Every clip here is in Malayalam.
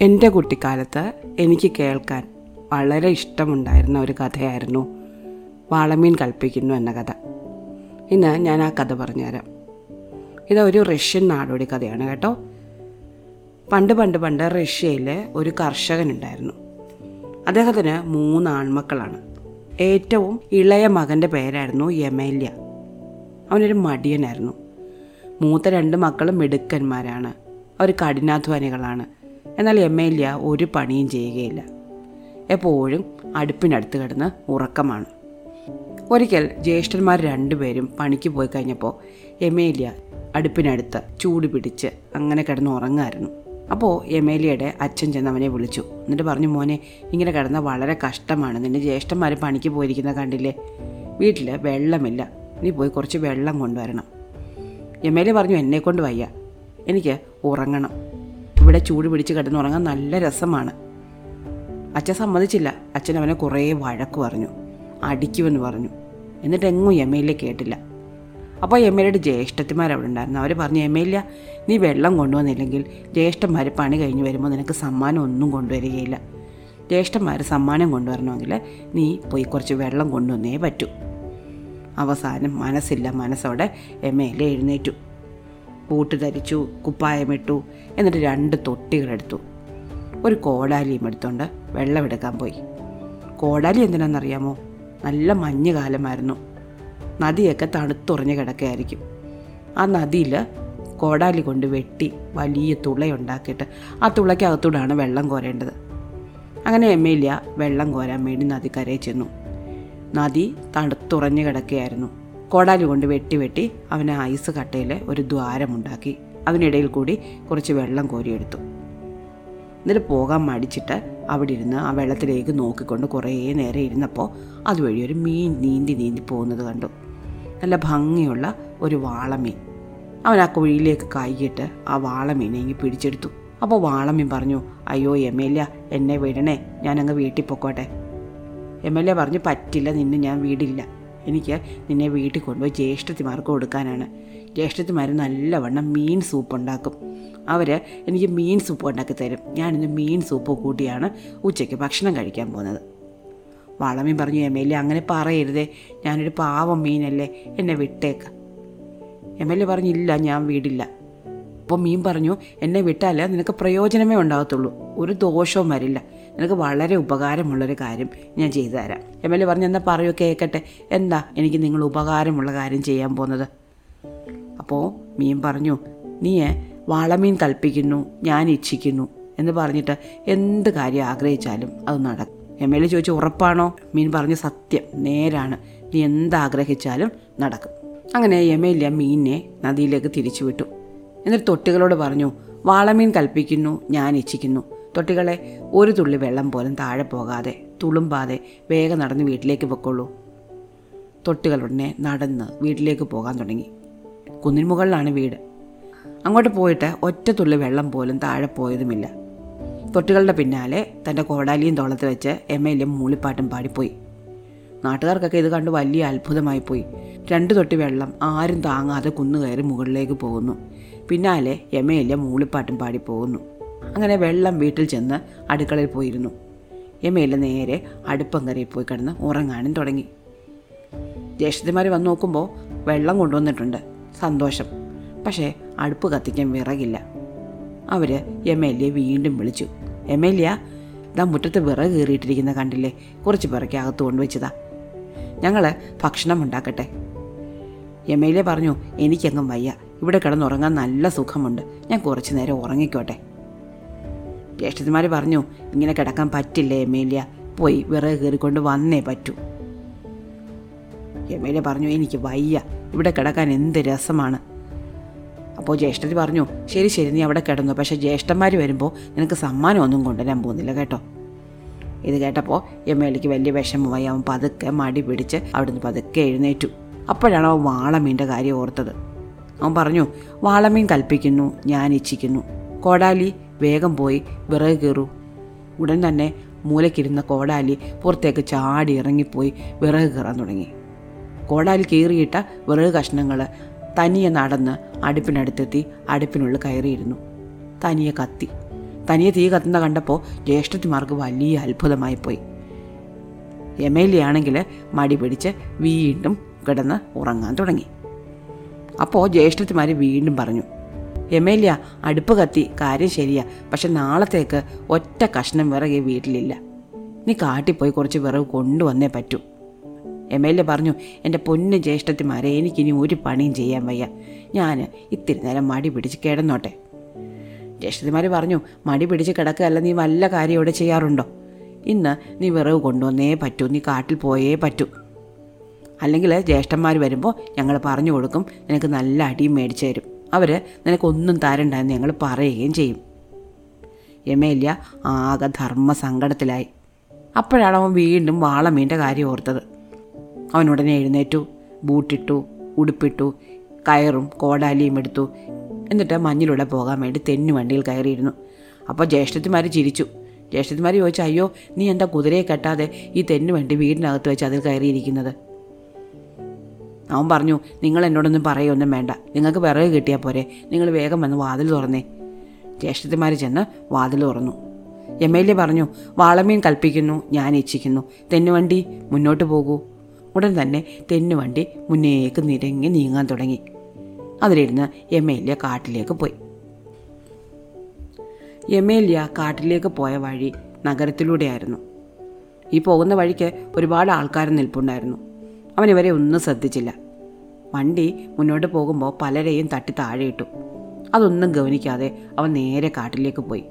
എന്റെ കുട്ടിക്കാലത്ത് എനിക്ക് കേൾക്കാൻ വളരെ ഇഷ്ടമുണ്ടായിരുന്ന ഒരു കഥയായിരുന്നു വാളമീൻ കൽപ്പിക്കുന്നു എന്ന കഥ. ഇന്ന് ഞാൻ ആ കഥ പറഞ്ഞുതരാം. ഇതൊരു റഷ്യൻ നാടോടി കഥയാണ് കേട്ടോ. പണ്ട് പണ്ട് പണ്ട് റഷ്യയിൽ ഒരു കർഷകനുണ്ടായിരുന്നു. അദ്ദേഹത്തിന് മൂന്ന് ആൺമക്കളാണ്. ഏറ്റവും ഇളയ മകന്റെ പേരായിരുന്നു യമേല്യ. അവനൊരു മടിയനായിരുന്നു. മൂത്ത രണ്ട് മക്കളും മിടുക്കന്മാരാണ്. അവർ കഠിനാധ്വാനികളാണ്. എന്നാൽ യമേല്യ ഒരു പണിയും ചെയ്യുകയില്ല. എപ്പോഴും അടുപ്പിനടുത്ത് കിടന്ന് ഉറക്കമാണ്. ഒരിക്കൽ ജ്യേഷ്ഠന്മാർ രണ്ടുപേരും പണിക്ക് പോയി കഴിഞ്ഞപ്പോൾ എമേലിയ അടുപ്പിനടുത്ത് ചൂട് പിടിച്ച് അങ്ങനെ കിടന്ന് ഉറങ്ങായിരുന്നു. അപ്പോൾ എമേലിയയുടെ അച്ഛൻ ചെന്ന് അവനെ വിളിച്ചു. എന്നിട്ട് പറഞ്ഞു മോനെ ഇങ്ങനെ കിടന്ന വളരെ കഷ്ടമാണ്. നിന്റെ ജ്യേഷ്ഠന്മാർ പണിക്ക് പോയിരിക്കുന്ന കണ്ടില്ലേ? വീട്ടിൽ വെള്ളമില്ല. നീ പോയി കുറച്ച് വെള്ളം കൊണ്ടുവരണം. എമേലി പറഞ്ഞു എന്നെ കൊണ്ട് വയ്യ. എനിക്ക് ഉറങ്ങണം. ഇവിടെ ചൂട് പിടിച്ച് കിടന്നുറങ്ങാൻ നല്ല രസമാണ്. അച്ഛൻ സമ്മതിച്ചില്ല. അച്ഛൻ അവനെ കുറേ വഴക്ക് പറഞ്ഞു. അടിക്കുമെന്ന് പറഞ്ഞു. എന്നിട്ട് എങ്ങും എം എൽ എ കേട്ടില്ല. അപ്പോൾ എം എൽ എയുടെ ജ്യേഷ്ഠത്തിമാർ അവിടെ ഉണ്ടായിരുന്നു. അവർ പറഞ്ഞു എം എൽ എ നീ വെള്ളം കൊണ്ടുവന്നില്ലെങ്കിൽ ജ്യേഷ്ഠന്മാർ പണി കഴിഞ്ഞ് വരുമ്പോൾ നിനക്ക് സമ്മാനം ഒന്നും കൊണ്ടുവരികയില്ല. ജ്യേഷ്ഠന്മാർ സമ്മാനം കൊണ്ടുവരണമെങ്കിൽ നീ പോയി കുറച്ച് വെള്ളം കൊണ്ടുവന്നേ പറ്റൂ. അവസാനം മനസ്സില്ല മനസ്സോടെ എം എൽ എ എഴുന്നേറ്റു. ബൂട്ട് ധരിച്ചു കുപ്പായമിട്ടു എന്നിട്ട് രണ്ട് തൊട്ടികളെടുത്തു ഒരു കോടാലിയും എടുത്തുകൊണ്ട് വെള്ളമെടുക്കാൻ പോയി. കോടാലി എന്തിനാണെന്നറിയാമോ നല്ല മഞ്ഞ് കാലമായിരുന്നു. നദിയൊക്കെ തണുത്തുറഞ്ഞ് കിടക്കുകയായിരിക്കും. ആ നദിയിൽ കോടാലി കൊണ്ട് വെട്ടി വലിയ തുളയുണ്ടാക്കിയിട്ട് ആ തുളയ്ക്കകത്തൂടാണ് വെള്ളം കോരേണ്ടത്. അങ്ങനെ എമ്മയില്ല വെള്ളം കോരാൻ വേണ്ടി നദിക്കരയിൽ ചെന്നു. നദി തണുത്തുറഞ്ഞ് കിടക്കുകയായിരുന്നു. കോടാലി കൊണ്ട് വെട്ടി വെട്ടി അവന് ഐസ് കട്ടയിൽ ഒരു ദ്വാരമുണ്ടാക്കി അതിനിടയിൽ കൂടി കുറച്ച് വെള്ളം കോരിയെടുത്തു. എന്നിട്ട് പോകാൻ മടിച്ചിട്ട് അവിടെ ഇരുന്ന് ആ വെള്ളത്തിലേക്ക് നോക്കിക്കൊണ്ട് കുറേ നേരം ഇരുന്നപ്പോൾ അതുവഴി ഒരു മീൻ നീന്തി നീന്തി പോകുന്നത് കണ്ടു. നല്ല ഭംഗിയുള്ള ഒരു വാളമീൻ. അവൻ ആ കുഴിയിലേക്ക് കൈയിട്ട് ആ വാളമീനെ ഇങ്ങനെ പിടിച്ചെടുത്തു. അപ്പോൾ വാളമീൻ പറഞ്ഞു അയ്യോ എം എൽ എന്നെ വിടണേ. ഞാനങ്ങ് വീട്ടിൽ പൊക്കോട്ടെ. എം എൽ എ പറഞ്ഞു പറ്റില്ല നിന്നെ ഞാൻ വീടില്ല. എനിക്ക് നിന്നെ വീട്ടിൽ കൊണ്ടുപോയി ജ്യേഷ്ഠത്തിമാർക്ക് കൊടുക്കാനാണ്. ജ്യേഷ്ഠത്തിമാർ നല്ലവണ്ണം മീൻ സൂപ്പ് ഉണ്ടാക്കും. അവർ എനിക്ക് മീൻ സൂപ്പ് ഉണ്ടാക്കി തരും. ഞാനിന്ന് മീൻ സൂപ്പ് കൂട്ടിയാണ് ഉച്ചയ്ക്ക് ഭക്ഷണം കഴിക്കാൻ പോകുന്നത്. വളമീൻ പറഞ്ഞു എം എൽ എ അങ്ങനെ പറയരുതേ. ഞാനൊരു പാവം മീനല്ലേ. എന്നെ വിട്ടേക്ക. എം എൽ എ പറഞ്ഞില്ല ഞാൻ വീടില്ല. അപ്പോൾ മീൻ പറഞ്ഞു എന്നെ വിട്ടാൽ നിനക്ക് പ്രയോജനമേ ഉണ്ടാകത്തുള്ളൂ. ഒരു ദോഷവും വരില്ല. നിനക്ക് വളരെ ഉപകാരമുള്ളൊരു കാര്യം ഞാൻ ചെയ്തു തരാം എം എൽ എ പറഞ്ഞു എന്നാൽ പറയൂ കേൾക്കട്ടെ. എന്താ എനിക്ക് നിങ്ങൾ ഉപകാരമുള്ള കാര്യം ചെയ്യാൻ പോകുന്നത്? അപ്പോൾ മീൻ പറഞ്ഞു നീ വാളമീൻ കൽപ്പിക്കുന്നു ഞാൻ ഇച്ഛിക്കുന്നു. എന്ന് പറഞ്ഞിട്ട് എന്ത് കാര്യം ആഗ്രഹിച്ചാലും അത് നടക്കും. എം എൽ എ ചോദിച്ചു ഉറപ്പാണോ? മീൻ പറഞ്ഞു സത്യം നേരാണ്. നീ എന്താഗ്രഹിച്ചാലും നടക്കും. അങ്ങനെ എം എൽ എ മീനിനെ നദിയിലേക്ക് തിരിച്ചു വിട്ടു എന്നിട്ട് തൊട്ടികളോട് പറഞ്ഞു വാളമീൻ കൽപ്പിക്കുന്നു ഞാൻ ഇച്ഛിക്കുന്നു. തൊട്ടികളെ ഒരു തുള്ളി വെള്ളം പോലും താഴെ പോകാതെ തുളുമ്പാതെ വേഗം നടന്ന് വീട്ടിലേക്ക് പൊക്കോളൂ തൊട്ടികൾ ഉടനെ നടന്ന് വീട്ടിലേക്ക് പോകാൻ തുടങ്ങി. കുന്നിന് മുകളിലാണ് വീട്. അങ്ങോട്ട് പോയിട്ട് ഒറ്റ തുള്ളി വെള്ളം പോലും താഴെ പോയതുമില്ല. തൊട്ടികളുടെ പിന്നാലെ തന്റെ കോടാലിയും തോളത്ത് വെച്ച് എം എൽ എം മൂളിപ്പാട്ടും പാടിപ്പോയി. നാട്ടുകാർക്കൊക്കെ ഇത് കണ്ട് വലിയ അത്ഭുതമായി പോയി. രണ്ട് തൊട്ടി വെള്ളം ആരും താങ്ങാതെ കുന്നുകയറി മുകളിലേക്ക് പോകുന്നു. പിന്നാലെ എം മൂളിപ്പാട്ടും പാടി പോകുന്നു അങ്ങനെ വെള്ളം വീട്ടിൽ ചെന്ന് അടുക്കളയിൽ പോയിരുന്നു. എമ്മയിൽ നേരെ അടുപ്പം കറിയിൽ പോയി കിടന്ന് ഉറങ്ങാനും തുടങ്ങി. ജ്യേഷ്ഠത്തിമാർ വന്ന് നോക്കുമ്പോൾ വെള്ളം കൊണ്ടുവന്നിട്ടുണ്ട്. സന്തോഷം. പക്ഷേ അടുപ്പ് കത്തിക്കാൻ വിറകില്ല. അവർ എ വീണ്ടും വിളിച്ചു. എ ഇതാ മുറ്റത്ത് വിറക് കയറിയിട്ടിരിക്കുന്ന കണ്ടില്ലേ? കുറച്ച് പിറക്കി അകത്ത് കൊണ്ടുവച്ചതാ. ഞങ്ങൾ ഭക്ഷണം ഉണ്ടാക്കട്ടെ. എ പറഞ്ഞു എനിക്കങ്ങും വയ്യ. ഇവിടെ കിടന്നുറങ്ങാൻ നല്ല സുഖമുണ്ട്. ഞാൻ കുറച്ച് നേരം ഉറങ്ങിക്കോട്ടെ. ജ്യേഷ്ഠത്തിമാർ പറഞ്ഞു ഇങ്ങനെ കിടക്കാൻ പറ്റില്ല എമേലിയ? പോയി വിറക് കയറിക്കൊണ്ട് വന്നേ പറ്റൂ. എം എൽ എ പറഞ്ഞു എനിക്ക് വയ്യ. ഇവിടെ കിടക്കാൻ എന്ത് രസമാണ്. അപ്പോൾ ജ്യേഷ്ഠത്തി പറഞ്ഞു ശരി ശരി നീ അവിടെ കിടന്നു. പക്ഷേ ജ്യേഷ്ഠന്മാർ വരുമ്പോൾ നിനക്ക് സമ്മാനം ഒന്നും കൊണ്ടുവരാൻ പോകുന്നില്ല കേട്ടോ. ഇത് കേട്ടപ്പോൾ എം എലിക്ക് വലിയ വിഷമമായി. അവൻ പതുക്കെ മടി പിടിച്ച് അവിടുന്ന് പതുക്കെ എഴുന്നേറ്റു. അപ്പോഴാണ് അവൻ വാളമീന്റെ കാര്യം ഓർത്തത്. അവൻ പറഞ്ഞു വാളമീൻ കൽപ്പിക്കുന്നു ഞാൻ ഇച്ഛിക്കുന്നു. കോടാലി വേഗം പോയി വിറക് കീറൂ. ഉടൻ തന്നെ മൂലക്കിരുന്ന കോടാലി പുറത്തേക്ക് ചാടി ഇറങ്ങിപ്പോയി വിറക് കീറാൻ തുടങ്ങി. കോടാലി കീറിയിട്ട വിറക് കഷ്ണങ്ങൾ തനിയെ നടന്ന് അടുപ്പിനടുത്തെത്തി അടുപ്പിനുള്ളിൽ കയറിയിരുന്നു. തനിയെ കത്തി. തനിയെ തീ കത്തുന്ന കണ്ടപ്പോൾ ജ്യേഷ്ഠത്തിമാർക്ക് വലിയ അത്ഭുതമായിപ്പോയി. ആണെങ്കിൽ മടി പിടിച്ച് വീണ്ടും കിടന്ന് ഉറങ്ങാൻ തുടങ്ങി. അപ്പോൾ ജ്യേഷ്ഠത്തിമാർ വീണ്ടും പറഞ്ഞു എമേലിയ അടുപ്പ് കത്തി. കാര്യം ശരിയാ. പക്ഷെ നാളത്തേക്ക് ഒറ്റ കഷ്ണം വിറക് വീട്ടിലില്ല. നീ കാട്ടിപ്പോയി കുറച്ച് വിറവ് കൊണ്ടുവന്നേ പറ്റൂ. എമേലിയ പറഞ്ഞു എന്റെ പൊന്ന് ജ്യേഷ്ഠത്തിമാരെ എനിക്കിനി ഒരു പണിയും ചെയ്യാൻ വയ്യ. ഞാൻ ഇത്തിരി നേരം മടി പിടിച്ച് കിടന്നോട്ടെ. ജ്യേഷ്ഠത്തിമാർ പറഞ്ഞു മടി പിടിച്ച് കിടക്കുകയല്ല നീ വല്ല കാര്യം ഇവിടെ ചെയ്യാറുണ്ടോ? ഇന്ന് നീ വിറവ് കൊണ്ടുവന്നേ പറ്റൂ നീ കാട്ടിൽ പോയേ പറ്റൂ. അല്ലെങ്കിൽ ജ്യേഷ്ഠന്മാർ വരുമ്പോൾ ഞങ്ങൾ പറഞ്ഞു കൊടുക്കും നിനക്ക് നല്ല അടിയും മേടിച്ചു തരും. അവർ നിനക്കൊന്നും തരണ്ട എന്ന് ഞങ്ങൾ പറയുകയും ചെയ്യും. എമേല്യ ആകെ ധർമ്മ സങ്കടത്തിലായി അപ്പോഴാണ് അവൻ വീണ്ടും വാളമീന്റെ കാര്യം ഓർത്തത്. ഉടനെ എഴുന്നേറ്റു ബൂട്ടിട്ടു ഉടുപ്പിട്ടു കയറും കോടാലിയും എടുത്തു. എന്നിട്ട് മഞ്ഞിലൂടെ പോകാൻ വേണ്ടി തെന്നു വണ്ടിയിൽ കയറിയിരുന്നു. അപ്പോൾ ജ്യേഷ്ഠത്തിമാർ ചിരിച്ചു. ജ്യേഷ്ഠത്തിമാർ ചോദിച്ചു അയ്യോ നീ എന്താ കുതിരയെ കെട്ടാതെ ഈ തെന്നു വണ്ടി വീടിനകത്ത് വെച്ച് അതിൽ കയറിയിരിക്കുന്നത്? അവൻ പറഞ്ഞു നിങ്ങൾ എന്നോടൊന്നും പറയൊന്നും വേണ്ട. നിങ്ങൾക്ക് വിറക് കിട്ടിയാൽ പോരെ. നിങ്ങൾ വേഗം വന്ന് വാതിൽ തുറന്നേ. ജ്യേഷ്ഠത്തിമാർ ചെന്ന് വാതിൽ തുറന്നു. എം എൽ എ പറഞ്ഞു വാളമീൻ കൽപ്പിക്കുന്നു ഞാൻ ഇച്ഛിക്കുന്നു. തെന്നുവണ്ടി മുന്നോട്ട് പോകൂ. ഉടൻ തന്നെ തെന്നുവണ്ടി മുന്നേക്ക് നിരങ്ങി നീങ്ങാൻ തുടങ്ങി. അതിലിരുന്ന് എം എൽ എ കാട്ടിലേക്ക് പോയി. എം എൽ എ കാട്ടിലേക്ക് പോയ വഴി നഗരത്തിലൂടെയായിരുന്നു. ഈ പോകുന്ന വഴിക്ക് ഒരുപാട് ആൾക്കാർ നിൽപ്പുണ്ടായിരുന്നു. അവൻ ഇവരെ ഒന്നും ശ്രദ്ധിച്ചില്ല. വണ്ടി മുന്നോട്ട് പോകുമ്പോൾ പലരെയും തട്ടി താഴെയിട്ടു. അതൊന്നും ഗവനിക്കാതെ അവൻ നേരെ കാട്ടിലേക്ക് പോയി.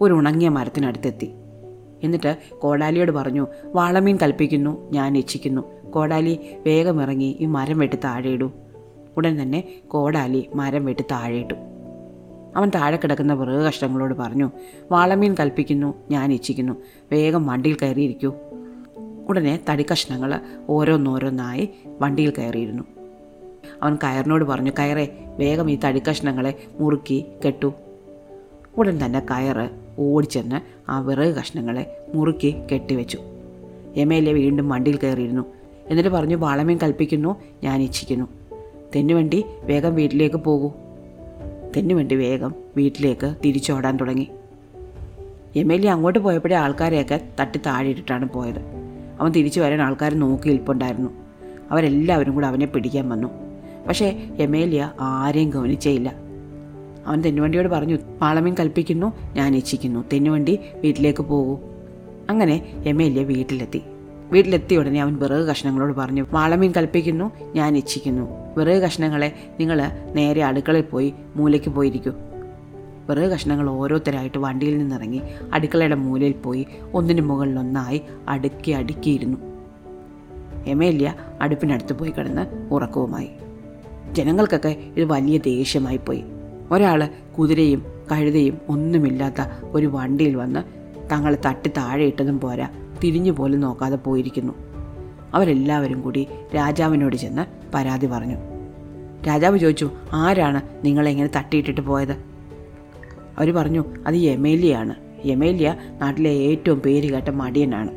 ഒരു ഉണങ്ങിയ മരത്തിനടുത്തെത്തി. എന്നിട്ട് കോടാലിയോട് പറഞ്ഞു വാളമീൻ കൽപ്പിക്കുന്നു ഞാൻ ഇച്ഛിക്കുന്നു കോടാലി വേഗം ഇറങ്ങി ഈ മരം വെട്ടി താഴെയിടൂ. ഉടൻ തന്നെ കോടാലി മരം വെട്ടി താഴെയിട്ടു. അവൻ താഴെ കിടക്കുന്ന വിറക് കഷ്ടങ്ങളോട് പറഞ്ഞു വാളമീൻ കൽപ്പിക്കുന്നു ഞാൻ ഇച്ഛിക്കുന്നു വേഗം വണ്ടിയിൽ കയറിയിരിക്കൂ. ഉടനെ തടിക്കഷ്ണങ്ങൾ ഓരോന്നോരോന്നായി വണ്ടിയിൽ കയറിയിരുന്നു. അവൻ കയറിനോട് പറഞ്ഞു കയറെ വേഗം ഈ തടിക്കഷ്ണങ്ങളെ മുറുക്കി കെട്ടു. ഉടൻ തന്നെ കയറ് ഓടിച്ചെന്ന് ആ വിറക് കഷ്ണങ്ങളെ മുറുക്കി കെട്ടിവെച്ചു എ വീണ്ടും വണ്ടിയിൽ കയറിയിരുന്നു. എന്നിട്ട് പറഞ്ഞു ബാളമേൻ കൽപ്പിക്കുന്നു ഞാൻ ഇച്ഛിക്കുന്നു. തെന്നുവണ്ടി വേഗം വീട്ടിലേക്ക് പോകൂ. തെന്നുവണ്ടി വേഗം വീട്ടിലേക്ക് തിരിച്ചോടാൻ തുടങ്ങി. എ അങ്ങോട്ട് പോയപ്പോഴേ ആൾക്കാരെയൊക്കെ തട്ടി താഴെയിട്ടിട്ടാണ് പോയത്. അവൻ തിരിച്ചു വരാൻ ആൾക്കാർ നോക്കി നിൽപ്പുണ്ടായിരുന്നു അവരെല്ലാവരും കൂടെ അവനെ പിടിക്കാൻ വന്നു. പക്ഷേ എമേലിയ ആരെയും ഗവനിച്ചേയില്ല അവൻ തെന്നുവണ്ടിയോട് പറഞ്ഞു പാളമീൻ കൽപ്പിക്കുന്നു ഞാൻ ഇച്ഛിക്കുന്നു. തെന്നുവണ്ടി വീട്ടിലേക്ക് പോകൂ. അങ്ങനെ എമേലിയ വീട്ടിലെത്തി. വീട്ടിലെത്തിയ ഉടനെ അവൻ വിറക് കഷ്ണങ്ങളോട് പറഞ്ഞു വാളമീൻ കൽപ്പിക്കുന്നു ഞാൻ ഇച്ഛിക്കുന്നു. വിറക് കഷ്ണങ്ങളെ നിങ്ങൾ നേരെ അടുക്കളയിൽ പോയി മൂലയ്ക്ക് പോയിരിക്കൂ. വിറക് കഷ്ണങ്ങൾ ഓരോരുത്തരായിട്ട് വണ്ടിയിൽ നിന്നിറങ്ങി അടുക്കളയുടെ മൂലയിൽ പോയി ഒന്നിന് മുകളിൽ ഒന്നായി അടുക്കി അടുക്കിയിരുന്നു. എമേല്യ അടുപ്പിനടുത്ത് പോയി കിടന്ന് ഉറക്കവുമായി. ജനങ്ങൾക്കൊക്കെ ഇത് വലിയ ദേഷ്യമായി പോയി. ഒരാൾ കുതിരയും കഴുതയും ഒന്നുമില്ലാത്ത ഒരു വണ്ടിയിൽ വന്ന് തങ്ങളെ തട്ടി താഴെ ഇട്ടതും പോരാ തിരിഞ്ഞു പോലും നോക്കാതെ പോയിരിക്കുന്നു. അവരെല്ലാവരും കൂടി രാജാവിനോട് ചെന്ന് പരാതി പറഞ്ഞു. രാജാവ് ചോദിച്ചു ആരാണ് നിങ്ങളെ ഇങ്ങനെ തട്ടിയിട്ടിട്ട് പോയത്? അവർ പറഞ്ഞു അത് യമേലിയാണ്. യമേലിയ നാട്ടിലെ ഏറ്റവും പേര് കേട്ട മടിയനാണ്.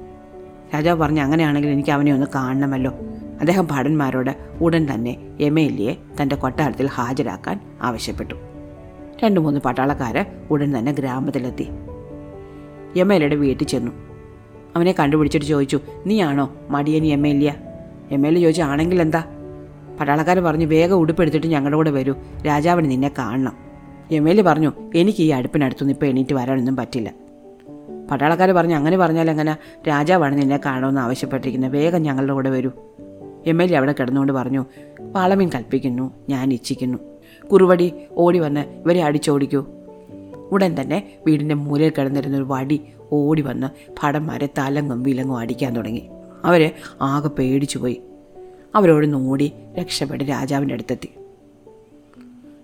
രാജാവ് പറഞ്ഞു അങ്ങനെയാണെങ്കിൽ എനിക്ക് അവനെ ഒന്ന് കാണണമല്ലോ. അദ്ദേഹം ഭടന്മാരോട് ഉടൻ തന്നെ യമേലിയെ തന്റെ കൊട്ടാരത്തിൽ ഹാജരാക്കാൻ ആവശ്യപ്പെട്ടു. രണ്ട് മൂന്ന് പട്ടാളക്കാര് ഉടൻ തന്നെ ഗ്രാമത്തിലെത്തി. യമേലയുടെ വീട്ടിൽ ചെന്നു. അവനെ കണ്ടുപിടിച്ചിട്ട് ചോദിച്ചു നീയാണോ മടിയൻ യമേലിയ? യമേലി ചോദിച്ചു ആണെങ്കിൽ എന്താ പട്ടാളക്കാർ പറഞ്ഞു വേഗം ഉടുപ്പെടുത്തിട്ട് ഞങ്ങളുടെ കൂടെ വരൂ. രാജാവിന് നിന്നെ കാണണം. യമേലി പറഞ്ഞു എനിക്ക് ഈ അടുപ്പിനടുത്തുനിന്ന് ഇപ്പോൾ എണീറ്റ് വരാനൊന്നും പറ്റില്ല. പട്ടാളക്കാർ പറഞ്ഞു അങ്ങനെ പറഞ്ഞാൽ എങ്ങനെ? രാജാവാണ് നിന്നെ കാണുമെന്ന് ആവശ്യപ്പെട്ടിരിക്കുന്നത്. വേഗം ഞങ്ങളുടെ കൂടെ വരൂ. എം എൽ എ അവിടെ കിടന്നുകൊണ്ട് പറഞ്ഞു പാളമീൻ കൽപ്പിക്കുന്നു ഞാൻ ഇച്ഛിക്കുന്നു. കുറുവടി ഓടി വന്ന് ഇവരെ അടിച്ചോടിക്കൂ. ഉടൻ തന്നെ വീടിന്റെ മൂലയിൽ കിടന്നിരുന്ന ഒരു വടി ഓടി വന്ന് ഭടന്മാരെ തലങ്ങും വിലങ്ങും അടിക്കാൻ തുടങ്ങി. അവർ ആകെ പേടിച്ചു പോയി അവരോട് നോടി രക്ഷപ്പെട്ട് രാജാവിന്റെ അടുത്തെത്തി.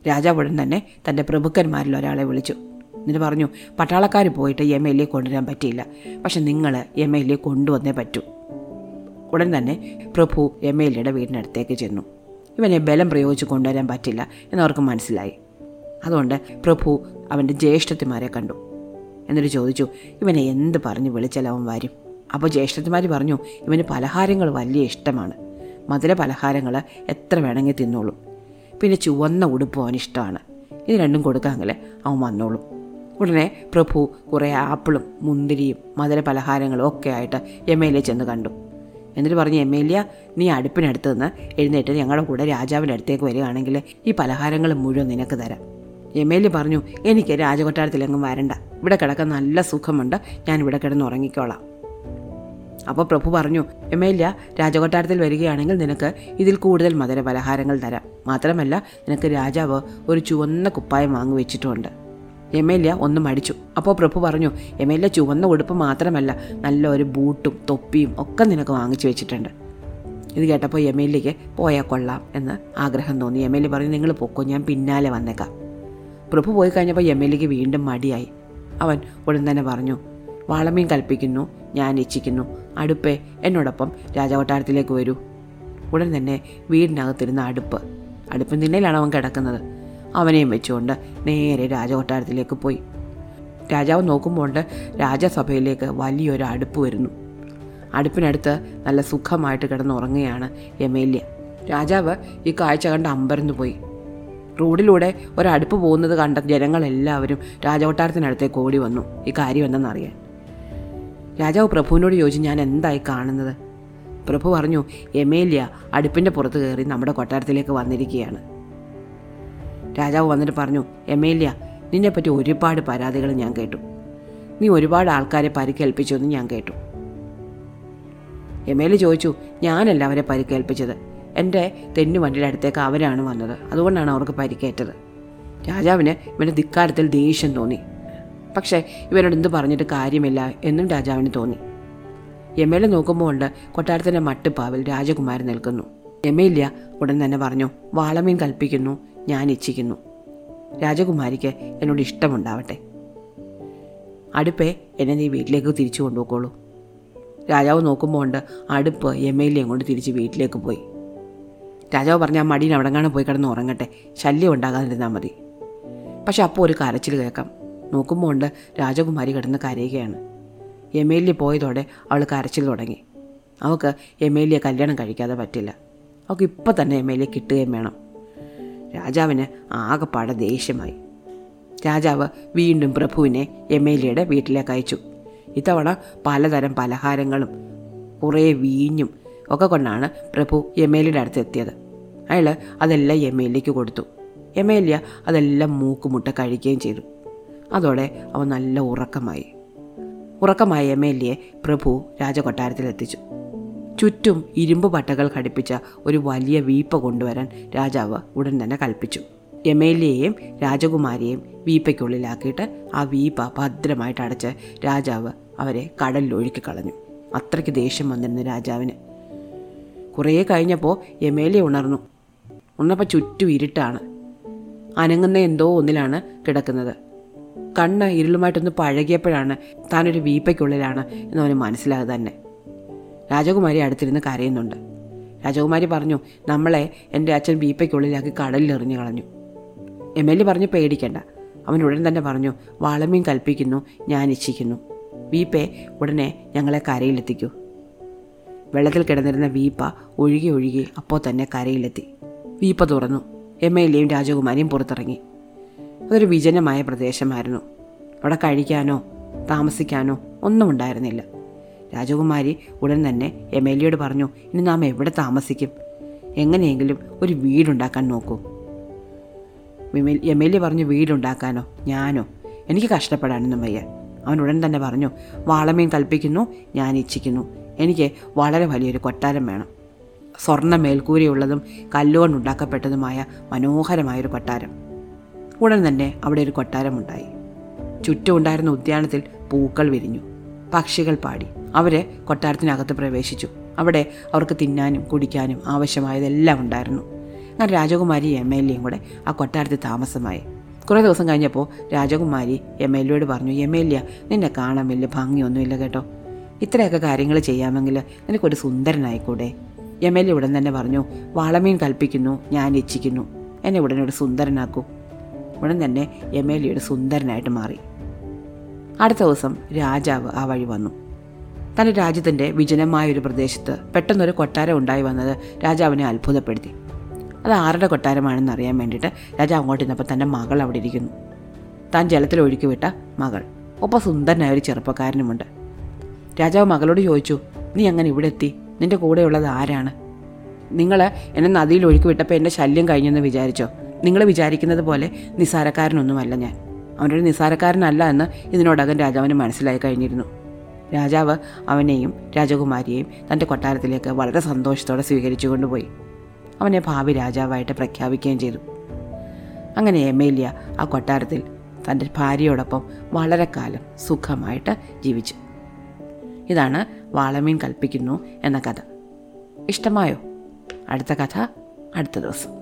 രാജാവ് ഉടൻ തന്നെ തന്റെ പ്രഭുക്കന്മാരിൽ ഒരാളെ വിളിച്ചു. എന്നിട്ട് പറഞ്ഞു പട്ടാളക്കാർ പോയിട്ട് എ കൊണ്ടുവരാൻ പറ്റിയില്ല. പക്ഷെ നിങ്ങൾ എ കൊണ്ടുവന്നേ പറ്റൂ. ഉടൻ തന്നെ പ്രഭു എയുടെ വീടിനടുത്തേക്ക് ചെന്നു. ഇവനെ ബലം പ്രയോഗിച്ച് കൊണ്ടുവരാൻ പറ്റില്ല എന്നവർക്ക് മനസ്സിലായി. അതുകൊണ്ട് പ്രഭു അവന്റെ ജ്യേഷ്ഠത്തിമാരെ കണ്ടു. എന്നിട്ട് ചോദിച്ചു ഇവനെ എന്ത് പറഞ്ഞ് വിളിച്ചാൽ അവൻ വരും? അപ്പോൾ ജ്യേഷ്ഠത്തിമാർ പറഞ്ഞു ഇവന് പലഹാരങ്ങൾ വലിയ ഇഷ്ടമാണ്. മധുര പലഹാരങ്ങൾ എത്ര വേണമെങ്കിൽ തിന്നോളും. പിന്നെ ചുവന്ന ഉടുപ്പും അവനിഷ്ടമാണ് ഇത് രണ്ടും കൊടുക്കാമെങ്കിൽ അവൻ വന്നോളും. ഉടനെ പ്രഭു കുറേ ആപ്പിളും മുന്തിരിയും മധുര പലഹാരങ്ങളും ഒക്കെ ആയിട്ട് എം എൽ എ ചെന്ന് കണ്ടു. എന്നിട്ട് പറഞ്ഞു എം എൽ എ നീ അടുപ്പിനടുത്ത് നിന്ന് എഴുന്നേറ്റ് ഞങ്ങളുടെ കൂടെ രാജാവിന്റെ അടുത്തേക്ക് വരികയാണെങ്കിൽ ഈ പലഹാരങ്ങൾ മുഴുവൻ നിനക്ക് തരാം. എം എൽ എ പറഞ്ഞു എനിക്ക് രാജകൊട്ടാരത്തിലെങ്ങും വരണ്ട. ഇവിടെ കിടക്കാൻ നല്ല സുഖമുണ്ട്. ഞാൻ ഇവിടെ കിടന്ന് ഉറങ്ങിക്കോളാം. അപ്പോൾ പ്രഭു പറഞ്ഞു എം എൽ എ രാജകൊട്ടാരത്തിൽ വരികയാണെങ്കിൽ നിനക്ക് ഇതിൽ കൂടുതൽ മധുര പലഹാരങ്ങൾ തരാം. മാത്രമല്ല നിനക്ക് രാജാവ് ഒരു ചുവന്ന കുപ്പായം വാങ്ങി വെച്ചിട്ടുണ്ട്. എം എൽ എ ഒന്ന് മടിച്ചു. അപ്പോൾ പ്രഭു പറഞ്ഞു എം എൽ എ ചുവന്ന ഉടുപ്പ് മാത്രമല്ല നല്ല ഒരു ബൂട്ടും തൊപ്പിയും ഒക്കെ നിനക്ക് വാങ്ങിച്ചു വെച്ചിട്ടുണ്ട്. ഇത് കേട്ടപ്പോൾ എം എൽ എക്ക് പോയാൽ കൊള്ളാം എന്ന് ആഗ്രഹം തോന്നി. എം എൽ എ പറഞ്ഞു നിങ്ങൾ പൊക്കോ ഞാൻ പിന്നാലെ വന്നേക്കാം. പ്രഭു പോയി കഴിഞ്ഞപ്പോൾ എം എൽ എക്ക് വീണ്ടും മടിയായി. അവൻ ഉടൻ തന്നെ പറഞ്ഞു വാളമീൻ കൽപ്പിക്കുന്നു ഞാൻ ഇച്ഛിക്കുന്നു. അടുപ്പേ എന്നോടൊപ്പം രാജകൊട്ടാരത്തിലേക്ക് വരൂ. ഉടൻ തന്നെ വീടിനകത്തിരുന്ന അടുപ്പ്. അടുപ്പ് തിണ്ണയിലാണ് അവൻ കിടക്കുന്നത്. അവനെയും വെച്ചുകൊണ്ട് നേരെ രാജകൊട്ടാരത്തിലേക്ക് പോയി. രാജാവ് നോക്കുമ്പോൾ രാജസഭയിലേക്ക് വലിയൊരു അടുപ്പ് വരുന്നു. അടുപ്പിനടുത്ത് നല്ല സുഖമായിട്ട് കിടന്നുറങ്ങുകയാണ് എമേല്യ. രാജാവ് ഈ കാഴ്ച കണ്ട് അമ്പരന്ന് പോയി. റോഡിലൂടെ ഒരടുപ്പ് പോകുന്നത് കണ്ട ജനങ്ങളെല്ലാവരും രാജകൊട്ടാരത്തിനടുത്തേക്ക് ഓടി വന്നു. ഈ കാര്യം എന്തെന്നറിയാൻ. രാജാവ് പ്രഭുവിനോട് ചോദിച്ചു ഞാൻ എന്തായി കാണുന്നത്? പ്രഭു പറഞ്ഞു എമേലിയ അടുപ്പിന്റെ പുറത്ത് കയറി നമ്മുടെ കൊട്ടാരത്തിലേക്ക് വന്നിരിക്കുകയാണ്. രാജാവ് വന്നിട്ട് പറഞ്ഞു എമേലിയ നിന്നെപ്പറ്റി ഒരുപാട് പരാതികൾ ഞാൻ കേട്ടു. നീ ഒരുപാട് ആൾക്കാരെ പരിക്കേൽപ്പിച്ചു എന്ന് ഞാൻ കേട്ടു. എമേലി ചോദിച്ചു ഞാനല്ല അവരെ പരിക്കേൽപ്പിച്ചത്. എന്റെ തെന്നു വണ്ടിയുടെ അടുത്തേക്ക് അവരാണ് വന്നത്. അതുകൊണ്ടാണ് അവർക്ക് പരിക്കേറ്റത്. രാജാവിന് ഇവന്റെ ധിക്കാരത്തിൽ ദേഷ്യം തോന്നി. പക്ഷേ ഇവനോട് എന്ത് പറഞ്ഞിട്ട് കാര്യമില്ല എന്നും രാജാവിന് തോന്നി. എ നോക്കുമ്പോൾ ഉണ്ട് കൊട്ടാരത്തിന്റെ മട്ടുപ്പാവിൽ രാജകുമാരൻ നിൽക്കുന്നു. എമേല്യ ഉടൻ തന്നെ പറഞ്ഞു വാളമീൻ കൽപ്പിക്കുന്നു ഞാൻ ഇച്ഛിക്കുന്നു. രാജകുമാരിക്ക് എന്നോട് ഇഷ്ടമുണ്ടാവട്ടെ. അടുപ്പേ എന്നെ നീ വീട്ടിലേക്ക് തിരിച്ചു കൊണ്ടുപോയിക്കോളൂ. രാജാവ് നോക്കുമ്പോൾ ഉണ്ട് അടുപ്പ് എ കൊണ്ട് തിരിച്ച് വീട്ടിലേക്ക് പോയി. രാജാവ് പറഞ്ഞ ആ മടിയിൽ അവിടെങ്ങാണ് പോയി കിടന്ന് ഉറങ്ങട്ടെ. ശല്യം ഉണ്ടാകാതിരുന്നാൽ മതി. പക്ഷെ അപ്പോൾ ഒരു കരച്ചിൽ കേൾക്കാം. നോക്കുമ്പോൾ ഉണ്ട് രാജകുമാരി കിടന്ന് കരയുകയാണ്. എം എൽ എ പോയതോടെ അവൾ കരച്ചിൽ തുടങ്ങി. അവൾക്ക് എം എൽ എ കല്യാണം കഴിക്കാതെ പറ്റില്ല. അവൾക്ക് ഇപ്പം തന്നെ എം എൽ എ കിട്ടുകയും വേണം. രാജാവിന് ആകെപ്പാടെ ദേഷ്യമായി. രാജാവ് വീണ്ടും പ്രഭുവിനെ എം എൽ എയുടെ വീട്ടിലേക്ക് അയച്ചു. ഇത്തവണ പലതരം പലഹാരങ്ങളും കുറേ വീഞ്ഞും ഒക്കെ കൊണ്ടാണ് പ്രഭു എം എൽ എയുടെ അടുത്ത് എത്തിയത്. അയാൾ അതെല്ലാം എം എൽ എക്ക് കൊടുത്തു. എം എൽ എ അതെല്ലാം മൂക്കുമുട്ട കഴിക്കുകയും ചെയ്തു. അതോടെ അവൻ നല്ല ഉറക്കമായി. ഉറക്കമായ എം എൽ എ പ്രഭു രാജകൊട്ടാരത്തിലെത്തിച്ചു. ചുറ്റും ഇരുമ്പ് പട്ടകൾ ഘടിപ്പിച്ച ഒരു വലിയ വീപ്പ കൊണ്ടുവരാൻ രാജാവ് ഉടൻ തന്നെ കൽപ്പിച്ചു. എം എൽ എയെയും രാജകുമാരിയെയും വീപ്പയ്ക്കുള്ളിലാക്കിയിട്ട് ആ വീപ്പ ഭദ്രമായിട്ട് അടച്ച് രാജാവ് അവരെ കടലിലൊഴുക്കി കളഞ്ഞു. അത്രയ്ക്ക് ദേഷ്യം വന്നിരുന്നു രാജാവിന്. കുറേ കഴിഞ്ഞപ്പോൾ എം എൽ എ ഉണർന്നു. ഉണർന്നപ്പോൾ ചുറ്റും ഇരുട്ടാണ്. അനങ്ങുന്ന എന്തോ ഒന്നിലാണ് കിടക്കുന്നത്. കണ്ണ് ഇരുളുമായിട്ടൊന്ന് പഴകിയപ്പോഴാണ് താനൊരു വീപ്പയ്ക്കുള്ളിലാണ് എന്നവന് മനസ്സിലാകുക തന്നെ. രാജകുമാരി അടുത്തിരുന്ന് കരയുന്നുണ്ട്. രാജകുമാരി പറഞ്ഞു നമ്മളെ എന്റെ അച്ഛൻ വീപ്പയ്ക്കുള്ളിലാക്കി കടലിൽ എറിഞ്ഞു കളഞ്ഞു. എം എൽ എ പറഞ്ഞു പേടിക്കണ്ട. അവൻ ഉടൻ തന്നെ പറഞ്ഞു വാളമീൻ കൽപ്പിക്കുന്നു ഞാൻ ഇച്ഛിക്കുന്നു. വീപ്പെ ഉടനെ ഞങ്ങളെ കരയിലെത്തിക്കൂ. വെള്ളത്തിൽ കിടന്നിരുന്ന വീപ്പ ഒഴുകി ഒഴുകി അപ്പോൾ തന്നെ കരയിലെത്തി. വീപ്പ തുറന്നു. എം എൽ എയും രാജകുമാരിയും പുറത്തിറങ്ങി. അതൊരു വിജനമായ പ്രദേശമായിരുന്നു. അവിടെ കഴിക്കാനോ താമസിക്കാനോ ഒന്നും ഉണ്ടായിരുന്നില്ല. രാജകുമാരി ഉടൻ തന്നെ എം എൽ എയോട് പറഞ്ഞു ഇനി നാം എവിടെ താമസിക്കും? എങ്ങനെയെങ്കിലും ഒരു വീടുണ്ടാക്കാൻ നോക്കൂ. എം എൽ എ പറഞ്ഞു വീടുണ്ടാക്കാനോ? ഞാനോ? എനിക്ക് കഷ്ടപ്പെടാനൊന്നും വയ്യ. അവൻ ഉടൻ തന്നെ പറഞ്ഞു വാളമീൻ കൽപ്പിക്കുന്നു ഞാൻ ഇച്ഛിക്കുന്നു. എനിക്ക് വളരെ വലിയൊരു കൊട്ടാരം വേണം. സ്വർണ മേൽക്കൂരയുള്ളതും കല്ലുകൊണ്ടുണ്ടാക്കപ്പെട്ടതുമായ മനോഹരമായൊരു കൊട്ടാരം. ഉടൻ തന്നെ അവിടെ ഒരു കൊട്ടാരമുണ്ടായി. ചുറ്റും ഉണ്ടായിരുന്ന ഉദ്യാനത്തിൽ പൂക്കൾ വിരിഞ്ഞു. പക്ഷികൾ പാടി. അവരെ കൊട്ടാരത്തിനകത്ത് പ്രവേശിച്ചു. അവിടെ അവർക്ക് തിന്നാനും കുടിക്കാനും ആവശ്യമായതെല്ലാം ഉണ്ടായിരുന്നു. അങ്ങനെ രാജകുമാരി എം എൽ എയും കൂടെ ആ കൊട്ടാരത്തിൽ താമസമായി. കുറേ ദിവസം കഴിഞ്ഞപ്പോൾ രാജകുമാരി എം എൽ എയോട് പറഞ്ഞു എം എൽ എ നിന്നെ കാണാൻ വലിയ ഭംഗിയൊന്നുമില്ല കേട്ടോ. ഇത്രയൊക്കെ കാര്യങ്ങൾ ചെയ്യാമെങ്കിൽ നിനക്കൊരു സുന്ദരനായിക്കൂടെ? എം എൽ എ ഉടൻ തന്നെ പറഞ്ഞു വാളമീൻ കൽപ്പിക്കുന്നു ഞാൻ ഇച്ഛിക്കുന്നു. എന്നെ ഉടനെ ഒരു സുന്ദരനാക്കൂ. ഉടൻ തന്നെ എം എൽ എയുടെ സുന്ദരനായിട്ട് മാറി. അടുത്ത ദിവസം രാജാവ് ആ വഴി വന്നു. തന്റെ രാജ്യത്തിന്റെ വിജനമായ ഒരു പ്രദേശത്ത് പെട്ടെന്നൊരു കൊട്ടാരം ഉണ്ടായി വന്നത് രാജാവിനെ അത്ഭുതപ്പെടുത്തി. അത് ആരുടെ കൊട്ടാരമാണെന്ന് അറിയാൻ വേണ്ടിയിട്ട് രാജാവ് അങ്ങോട്ട് ഇന്നപ്പോൾ തന്റെ മകൾ അവിടെ ഇരിക്കുന്നു. താൻ ജലത്തിൽ ഒഴുക്കി വിട്ട മകൾ. ഒപ്പം സുന്ദരനായ ഒരു ചെറുപ്പക്കാരനുമുണ്ട്. രാജാവ് മകളോട് ചോദിച്ചു നീ അങ്ങനെ ഇവിടെ എത്തി? നിന്റെ കൂടെയുള്ളത് ആരാണ്? നിങ്ങൾ എന്നെ നദിയിൽ ഒഴുക്കി വിട്ടപ്പോൾ എന്റെ ശല്യം കഴിഞ്ഞെന്ന് വിചാരിച്ചോ? നിങ്ങൾ വിചാരിക്കുന്നത് പോലെ നിസാരക്കാരനൊന്നുമല്ല ഞാൻ. അവനൊരു നിസാരക്കാരനല്ല എന്ന് ഇതിനോടകം രാജാവിന് മനസ്സിലായി കഴിഞ്ഞിരുന്നു. രാജാവ് അവനെയും രാജകുമാരിയെയും തന്റെ കൊട്ടാരത്തിലേക്ക് വളരെ സന്തോഷത്തോടെ സ്വീകരിച്ചു കൊണ്ടുപോയി. അവനെ ഭാവി രാജാവായിട്ട് പ്രഖ്യാപിക്കുകയും ചെയ്തു. അങ്ങനെ എമേലിയ ആ കൊട്ടാരത്തിൽ തന്റെ ഭാര്യയോടൊപ്പം വളരെ കാലം സുഖമായിട്ട് ജീവിച്ചു. ഇതാണ് വാളമീൻ കൽപ്പിക്കുന്നു എന്ന കഥ. ഇഷ്ടമായോ? അടുത്ത കഥ അടുത്ത ദിവസം.